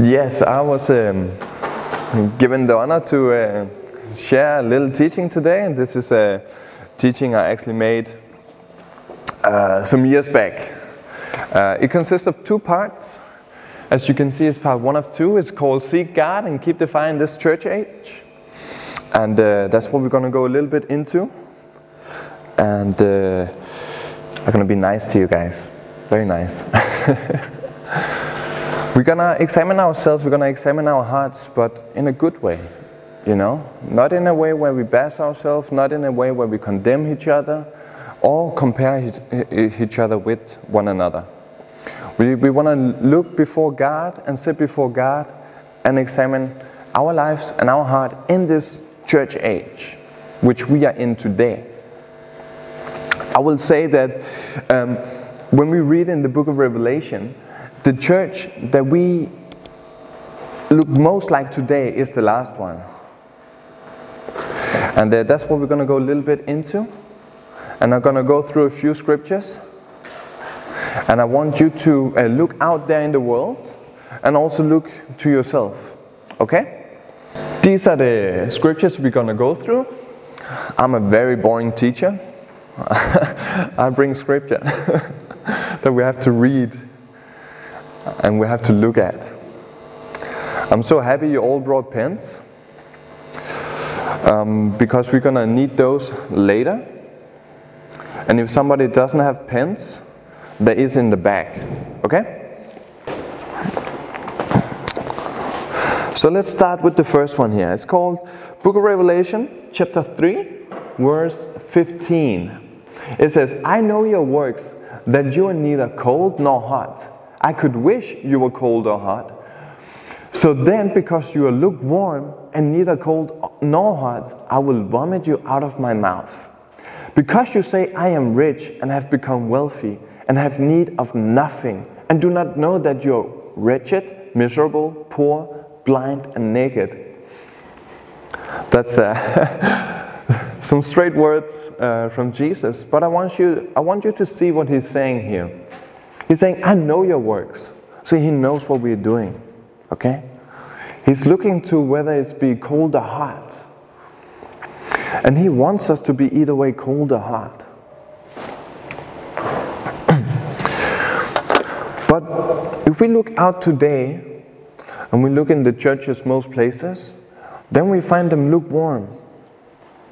Yes, I was um, given the honor to uh, share a little teaching today, and this is a teaching I actually made uh, some years back. Uh, it consists of two parts. As you can see, it's part one of two. It's called Seek God and Keep The Fire In This Church Age. And uh, that's what we're going to go a little bit into. And uh, I'm going to be nice to you guys. Very nice. We're gonna examine ourselves, we're gonna examine our hearts, but in a good way, you know? Not in a way where we bash ourselves, not in a way where we condemn each other or compare each, other with one another. We, we wanna look before God and sit before God and examine our lives and our heart in this church age, which we are in today. I will say that um, when we read in the book of Revelation, the church that we look most like today is the last one. And uh, that's what we're going to go a little bit into. And I'm going to go through a few scriptures. And I want you to uh, look out there in the world and also look to yourself. Okay? These are the scriptures we're going to go through. I'm a very boring teacher. I bring scripture that we have to read and we have to look at. I'm so happy you all brought pens um, because we're gonna need those later. And if somebody doesn't have pens, there is in the back. Okay? So let's start with the first one here. It's called Book of Revelation, chapter 3, verse 15. It says, I know your works, that you are neither cold nor hot. I could wish you were cold or hot. So then, because you are lukewarm and neither cold nor hot, I will vomit you out of my mouth. Because you say, I am rich and have become wealthy and have need of nothing, and do not know that you are wretched, miserable, poor, blind, and naked. That's uh, some straight words uh, from Jesus, but I want, you, I want you to see what he's saying here. He's saying, I know your works. See, he knows what we're doing. Okay? He's looking to whether it's be cold or hot. And he wants us to be either way cold or hot. but if we look out today and we look in the churches most places, then we find them lukewarm.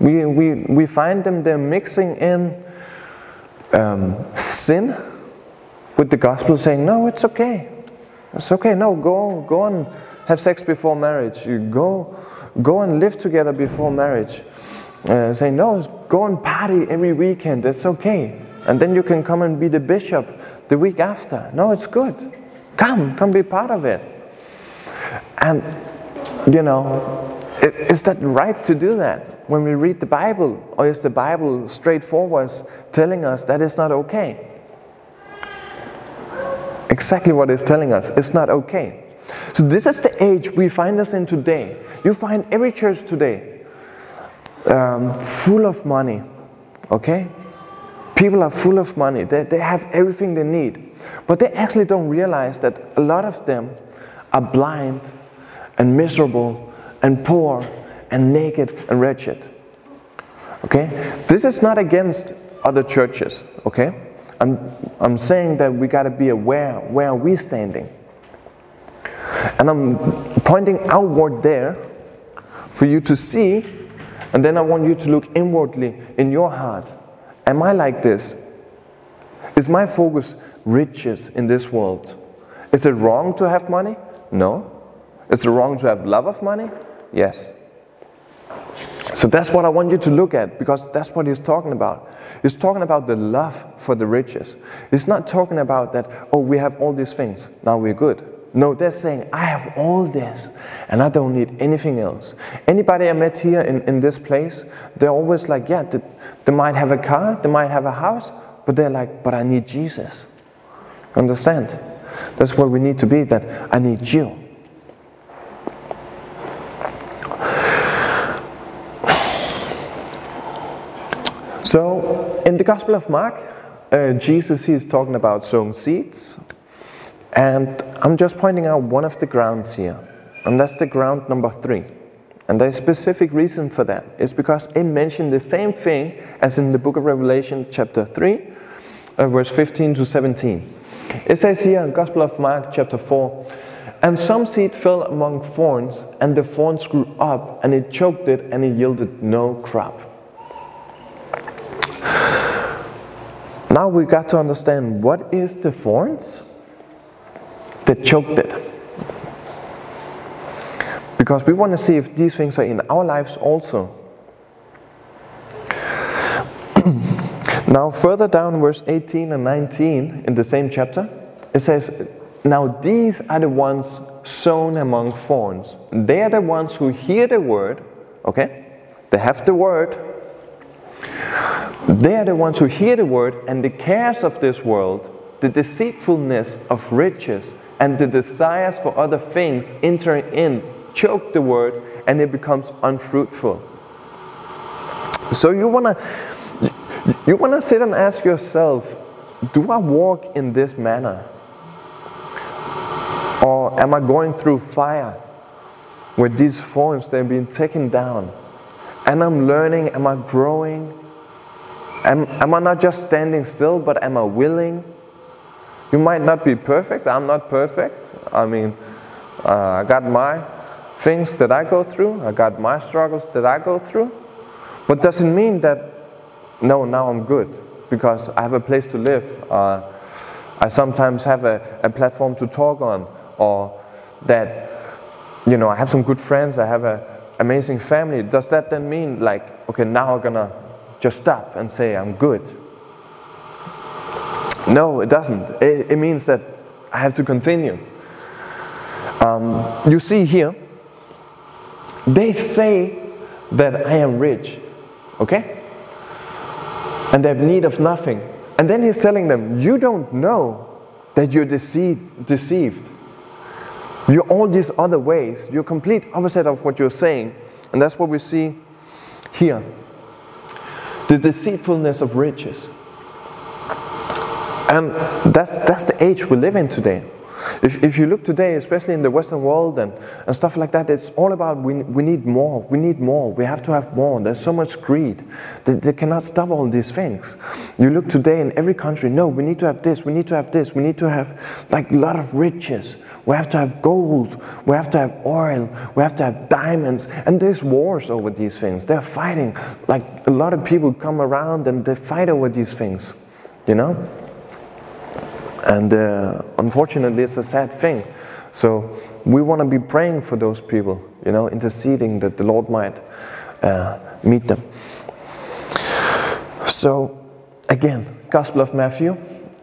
We, we, we find them, they're mixing in um, sin with the gospel saying, no, it's okay. It's okay. No, go, go and have sex before marriage. You go, go and live together before marriage. Uh, say, no, go and party every weekend. It's okay. And then you can come and be the bishop the week after. No, it's good. Come, come be part of it. And, you know, is that right to do that when we read the Bible? Or is the Bible straightforward telling us that it's not okay? Exactly what it's telling us. It's not okay. So, this is the age we find us in today. You find every church today um, full of money, okay? People are full of money, they, they have everything they need. But they actually don't realize that a lot of them are blind and miserable and poor and naked and wretched. Okay? This is not against other churches, okay? I'm, I'm saying that we got to be aware where are we standing. And I'm pointing outward there for you to see, and then I want you to look inwardly in your heart. Am I like this? Is my focus riches in this world? Is it wrong to have money? No. Is it wrong to have love of money? Yes. So that's what I want you to look at because that's what he's talking about. He's talking about the love for the riches. He's not talking about that, oh, we have all these things, now we're good. No, they're saying, I have all this and I don't need anything else. Anybody I met here in, in this place, they're always like, yeah, they, they might have a car, they might have a house, but they're like, but I need Jesus. Understand? That's where we need to be, that I need you. So, in the Gospel of Mark, uh, Jesus he is talking about sowing seeds. And I'm just pointing out one of the grounds here, and that's the ground number three. And there's a specific reason for that. It's because it mentioned the same thing as in the book of Revelation, chapter 3, uh, verse 15 to 17. It says here in Gospel of Mark, chapter 4, and some seed fell among thorns, and the thorns grew up, and it choked it, and it yielded no crop. Now we got to understand what is the thorns that choked it. Because we want to see if these things are in our lives also. now, further down, verse 18 and 19 in the same chapter, it says, Now these are the ones sown among thorns. They are the ones who hear the word, okay? They have the word. They are the ones who hear the word, and the cares of this world, the deceitfulness of riches, and the desires for other things entering in choke the word and it becomes unfruitful. So you want to you want to sit and ask yourself, do I walk in this manner? Or am I going through fire where these thorns they're being taken down? And I'm learning, am I growing? Am, am I not just standing still, but am I willing? You might not be perfect. I'm not perfect. I mean, uh, I got my things that I go through, I got my struggles that I go through. But doesn't mean that, no, now I'm good because I have a place to live. Uh, I sometimes have a, a platform to talk on, or that, you know, I have some good friends, I have an amazing family. Does that then mean, like, okay, now I'm gonna just stop and say I'm good? No, it doesn't. It, it means that I have to continue. Um, you see here, they say that I am rich, okay? And they have need of nothing. And then he's telling them, You don't know that you're deceived. deceived. You're all these other ways. You're complete opposite of what you're saying. And that's what we see here the deceitfulness of riches. And that's, that's the age we live in today. If, if you look today, especially in the Western world and, and stuff like that, it's all about we, we need more, we need more, we have to have more. There's so much greed. They, they cannot stop all these things. You look today in every country, no, we need to have this, we need to have this, we need to have like a lot of riches. We have to have gold, we have to have oil, we have to have diamonds. And there's wars over these things. They're fighting. Like a lot of people come around and they fight over these things, you know? And uh, unfortunately, it's a sad thing. So we want to be praying for those people, you know, interceding that the Lord might uh, meet them. So, again, Gospel of Matthew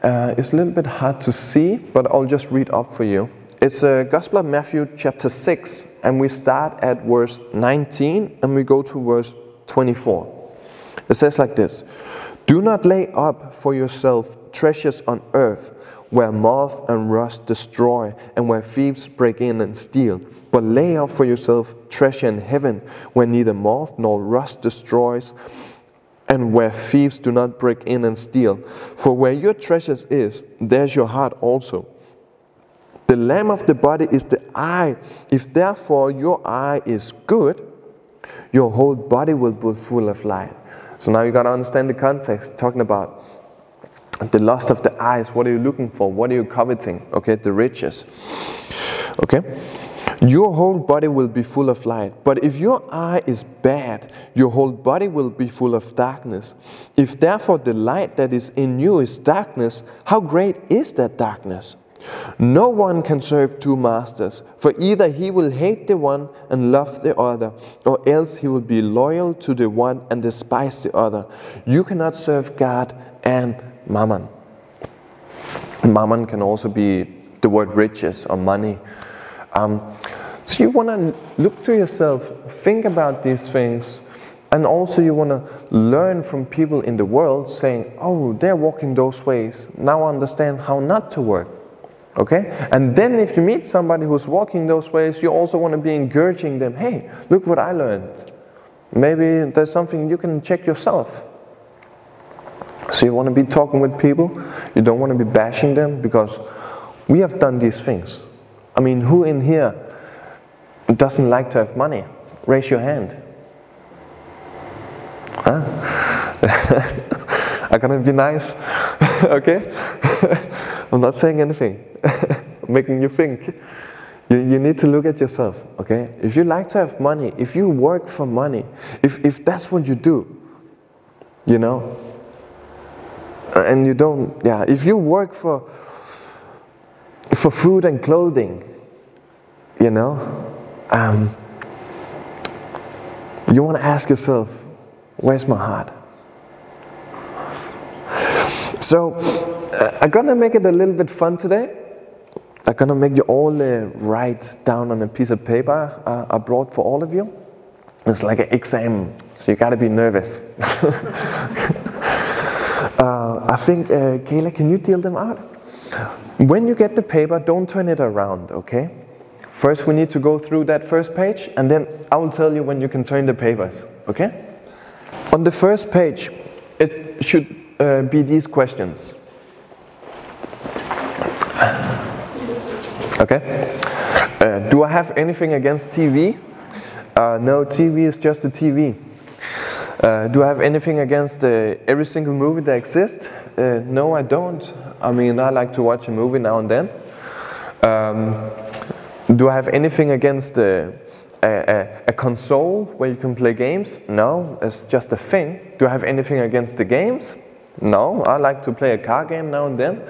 uh, is a little bit hard to see, but I'll just read up for you. It's uh, Gospel of Matthew, chapter 6, and we start at verse 19 and we go to verse 24. It says like this Do not lay up for yourself treasures on earth where moth and rust destroy, and where thieves break in and steal. But lay up for yourself treasure in heaven, where neither moth nor rust destroys, and where thieves do not break in and steal. For where your treasures is, there's your heart also. The lamp of the body is the eye. If therefore your eye is good, your whole body will be full of light. So now you got to understand the context, talking about the lust of the eyes. What are you looking for? What are you coveting? Okay, the riches. Okay? Your whole body will be full of light. But if your eye is bad, your whole body will be full of darkness. If therefore the light that is in you is darkness, how great is that darkness? No one can serve two masters, for either he will hate the one and love the other, or else he will be loyal to the one and despise the other. You cannot serve God and mammon. Mammon can also be the word riches or money. Um, so you want to look to yourself, think about these things, and also you want to learn from people in the world saying, oh, they're walking those ways. Now I understand how not to work. Okay? And then if you meet somebody who's walking those ways, you also want to be encouraging them, hey, look what I learned. Maybe there's something you can check yourself. So you want to be talking with people, you don't want to be bashing them because We have done these things. I mean, who in here doesn't like to have money? Raise your hand. Huh? I'm gonna be nice, okay? I'm not saying anything, making you think. You, you need to look at yourself, okay? If you like to have money, if you work for money, if, if that's what you do, you know, and you don't, yeah, if you work for, for food and clothing, you know, um, you want to ask yourself, where's my heart? So, uh, I'm gonna make it a little bit fun today. I'm gonna make you all uh, write down on a piece of paper uh, I brought for all of you. It's like an exam, so you gotta be nervous. Uh, I think, uh, Kayla, can you deal them out? When you get the paper, don't turn it around, okay? First, we need to go through that first page, and then I will tell you when you can turn the papers, okay? On the first page, it should uh, be these questions. Okay? Uh, do I have anything against TV? Uh, no, TV is just a TV. Uh, do I have anything against uh, every single movie that exists? Uh, no, I don't. I mean, I like to watch a movie now and then. Um, do I have anything against uh, a, a, a, console where you can play games? No, it's just a thing. Do I have anything against the games? No, I like to play a car game now and then.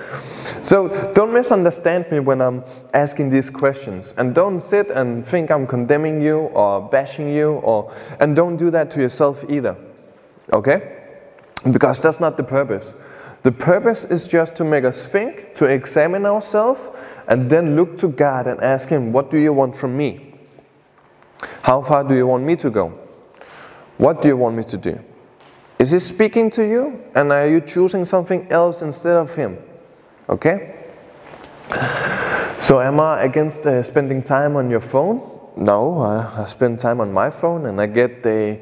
So don't misunderstand me when I'm asking these questions. And don't sit and think I'm condemning you or bashing you or and don't do that to yourself either. Okay? Because that's not the purpose. The purpose is just to make us think, to examine ourselves, and then look to God and ask Him, What do you want from me? How far do you want me to go? What do you want me to do? Is He speaking to you? And are you choosing something else instead of Him? Okay? So, am I against uh, spending time on your phone? No, I, I, spend time on my phone and I get the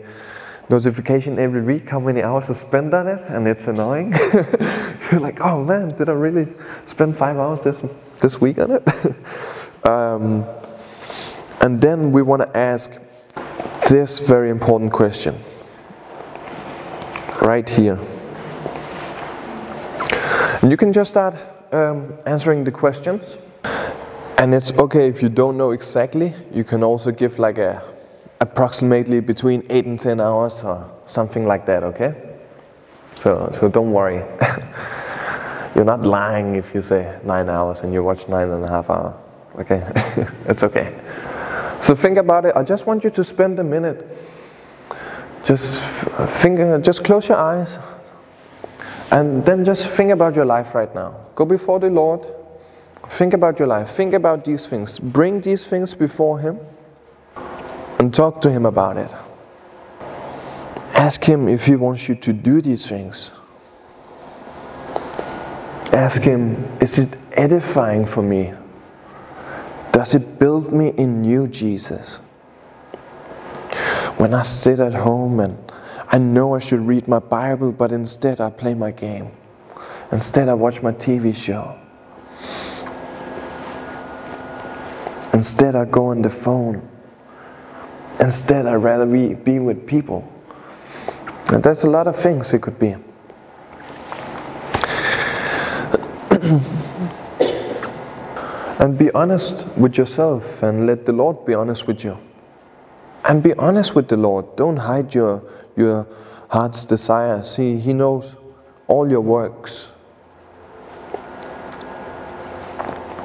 notification every week how many hours I spend on it, and it's annoying. You're like, oh man, did I really spend five hours this, this week on it? um, and then we want to ask this very important question right here. And you can just start um, answering the questions. And it's okay if you don't know exactly. You can also give like a approximately between 8 and 10 hours or something like that, okay? So, so don't worry. You're not lying if you say 9 hours and you watch nine and a half hours, okay? it's okay. So think about it. I just want you to spend a minute. Just think, just close your eyes and then just think about your life right now. Go before the Lord. Think about your life. Think about these things. Bring these things before Him and talk to Him about it. Ask Him if He wants you to do these things. Ask Him, is it edifying for me? Does it build me in you, Jesus? When I sit at home and I know I should read my Bible, but instead I play my game. Instead, I watch my TV show. Instead, I go on the phone. Instead, I'd rather be, be with people. And there's a lot of things it could be. and be honest with yourself and let the Lord be honest with you. And be honest with the Lord. Don't hide your your heart's desires. He, he knows all your works.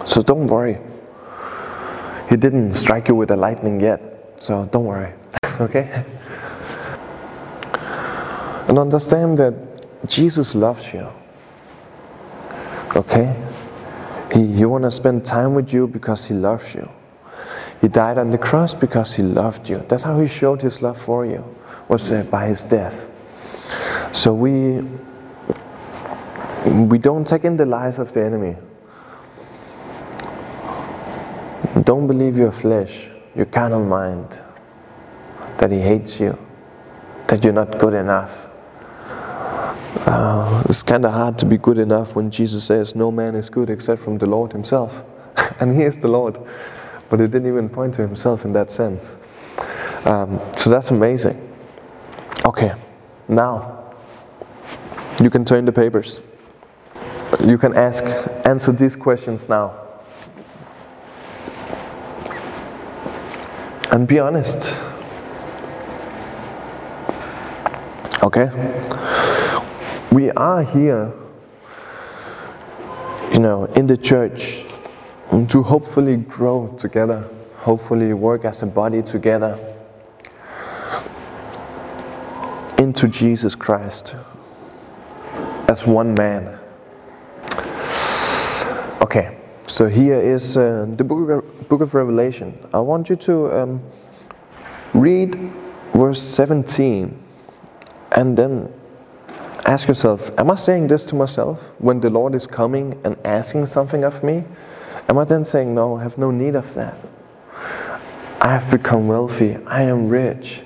So don't worry. He didn't strike you with a lightning yet, so don't worry. okay? And understand that Jesus loves you. Okay? He, he want to spend time with you because he loves you. He died on the cross because he loved you. That's how he showed his love for you was uh, by his death. So we we don't take in the lies of the enemy. Don't believe your flesh, your carnal mind, that he hates you, that you're not good enough. Uh, it's kind of hard to be good enough when Jesus says, No man is good except from the Lord Himself. and He is the Lord. But He didn't even point to Himself in that sense. Um, so that's amazing. Okay, now you can turn the papers. You can ask, answer these questions now. And be honest. Okay? We are here, you know, in the church to hopefully grow together, hopefully work as a body together into Jesus Christ as one man. Okay, so here is uh, the book of, book of Revelation. I want you to um, read verse 17 and then ask yourself Am I saying this to myself when the Lord is coming and asking something of me? Am I then saying, No, I have no need of that? I have become wealthy, I am rich.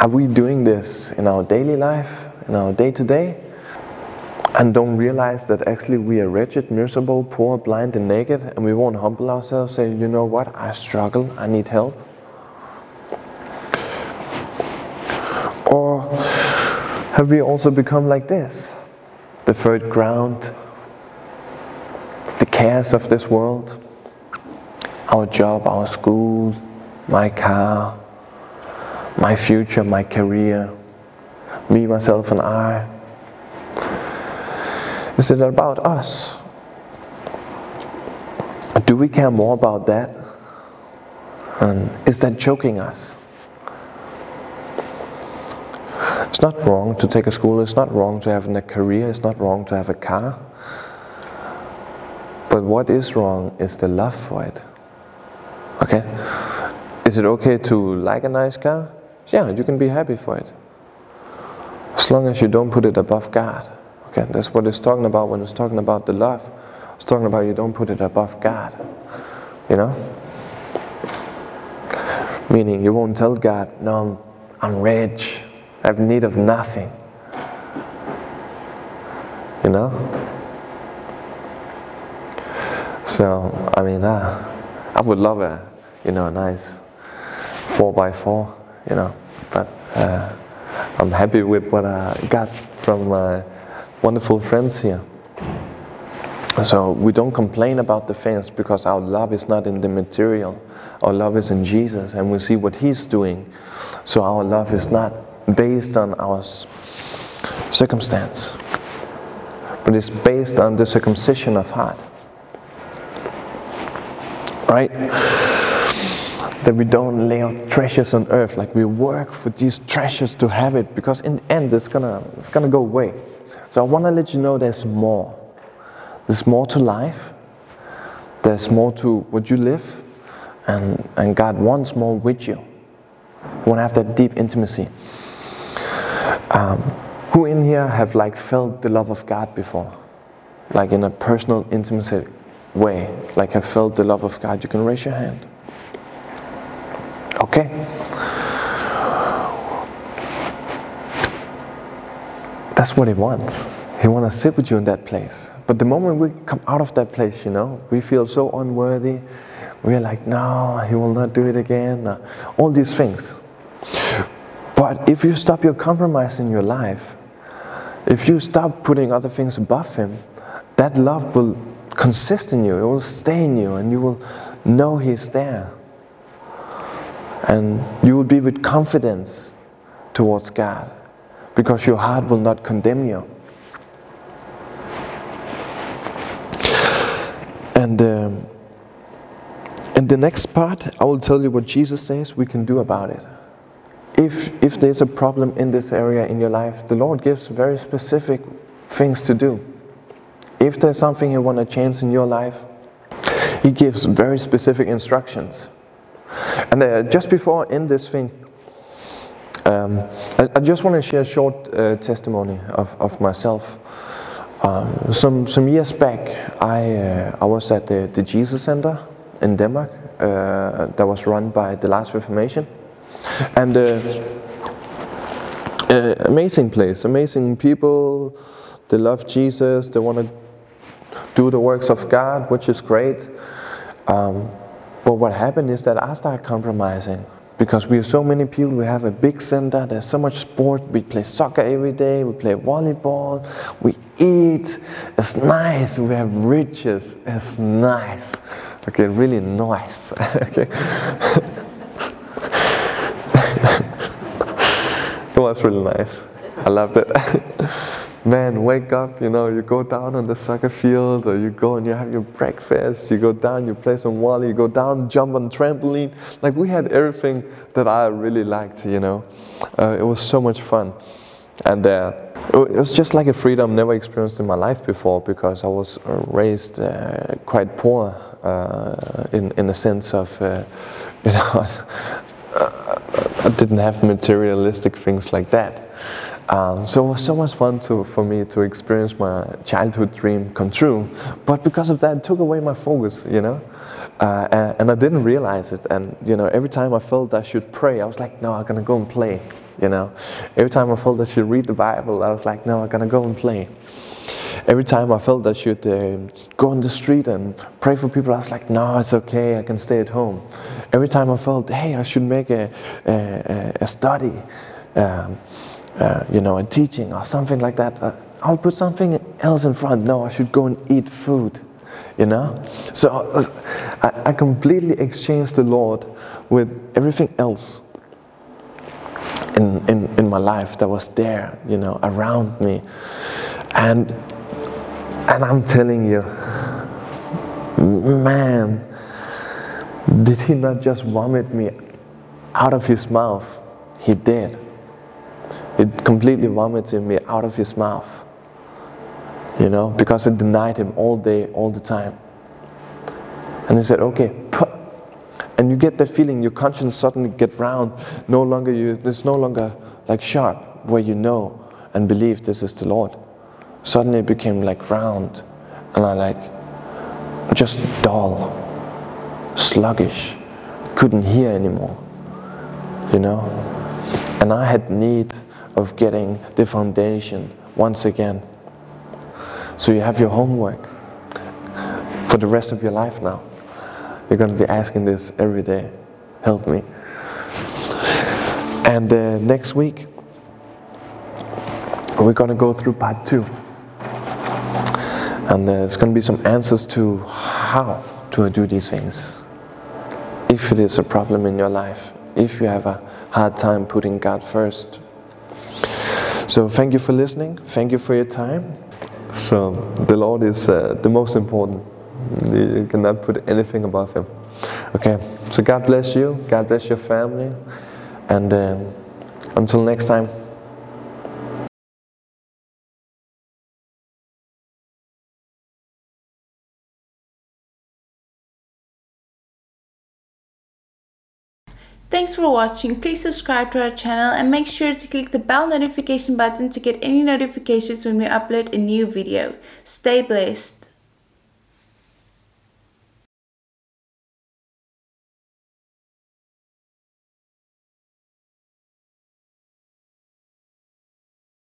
Are we doing this in our daily life, in our day to day? And don't realize that actually we are wretched, miserable, poor, blind, and naked, and we won't humble ourselves, say, you know what, I struggle, I need help. Or have we also become like this? The third ground, cares of this world, our job, our school, my car, my future, my career, me, myself, and I. Is it about us? Do we care more about that? And is that choking us? It's not wrong to take a school, it's not wrong to have a career, it's not wrong to have a car. But what is wrong is the love for it. Okay? Is it okay to like a nice car? Yeah, you can be happy for it. As long as you don't put it above God. Okay, that's what it's talking about when it's talking about the love. It's talking about you don't put it above God. You know? Meaning you won't tell God, no, I'm, I'm rich. I have need of nothing. You know? So, I mean, uh, I would love a, you know, a nice 4 by 4 you know, but uh, I'm happy with what I got from my wonderful friends here. So we don't complain about the things because our love is not in the material. Our love is in Jesus and we see what He's doing. So our love is not based on our circumstance, but it's based on the circumcision of heart. Right? That we don't lay out treasures on earth, like we work for these treasures to have it, because in the end it's gonna it's gonna go away. So I want to let you know there's more. There's more to life. There's more to what you live, and and God wants more with you. You want to have that deep intimacy. Um, who in here have like felt the love of God before, like in a personal, intimate way? Like have felt the love of God? You can raise your hand. Okay. That's what he wants. He wants to sit with you in that place. But the moment we come out of that place, you know, we feel so unworthy. We're like, no, he will not do it again. Uh, all these things. But if you stop your compromise in your life, if you stop putting other things above him, that love will consist in you, it will stay in you, and you will know he's there. And you will be with confidence towards God because your heart will not condemn you. And um, in the next part, I will tell you what Jesus says we can do about it. If, if there's a problem in this area in your life, the Lord gives very specific things to do. If there's something you want to change in your life, He gives very specific instructions. And uh, just before I end this thing, um, I, I, just want to share a short uh, testimony of, of myself. Um, some, some years back, I, uh, I was at the, the Jesus Center in Denmark uh, that was run by the Last Reformation. And uh, uh, amazing place, amazing people. They love Jesus. They want to do the works of God, which is great. Um, but what happened is that I started compromising because we are so many people. We have a big center. There's so much sport. We play soccer every day. We play volleyball. We eat. It's nice. We have riches. It's nice. Okay, really nice. okay. it was really nice. I loved it. Man, wake up, you know, you go down on the soccer field or you go and you have your breakfast, you go down, you play some volley, you go down, jump on trampoline. Like we had everything that I really liked, you know. Uh, it was so much fun. And uh, it was just like a freedom never experienced in my life before because I was raised uh, quite poor uh, in, in the sense of, uh, you know, I didn't have materialistic things like that. Um, so it was so much fun to, for me to experience my childhood dream come true. But because of that, it took away my focus, you know. Uh, and, I didn't realize it. And you know, every time I felt I should pray, I was like, no, I'm gonna go and play. You know, every time I felt I should read the Bible, I was like, no, I'm gonna go and play. Every time I felt I should uh, go on the street and pray for people, I was like, no, it's okay, I can stay at home. Every time I felt, hey, I should make a, a, a study. Um, uh, you know, a teaching or something like that, uh, I'll put something else in front. No, I should go and eat food, you know? So uh, I, I completely exchanged the Lord with everything else in, in, in my life that was there, you know, around me. And, and I'm telling you, man, did he not just vomit me out of his mouth? He did. It completely vomited me out of his mouth. You know, because it denied him all day, all the time. And he said, okay, put. And you get that feeling, your conscience suddenly get round. No longer you, it's no longer like sharp, where you know and believe this is the Lord. Suddenly it became like round, and I like just dull, sluggish, couldn't hear anymore. You know, and I had need of getting the foundation once again. So you have your homework for the rest of your life now. You're going to be asking this every day. Help me. And uh, next week, we're going to go through part two. And there's going to be some answers to how to do these things. If it is a problem in your life, if you have a hard time putting God first, so thank you for listening. Thank you for your time. So the Lord is uh, the most important. You cannot put anything above Him. Okay. So God bless you. God bless your family. And um, until next time. Thanks for watching. Please subscribe to our channel and make sure to click the bell notification button to get any notifications when we upload a new video. Stay blessed.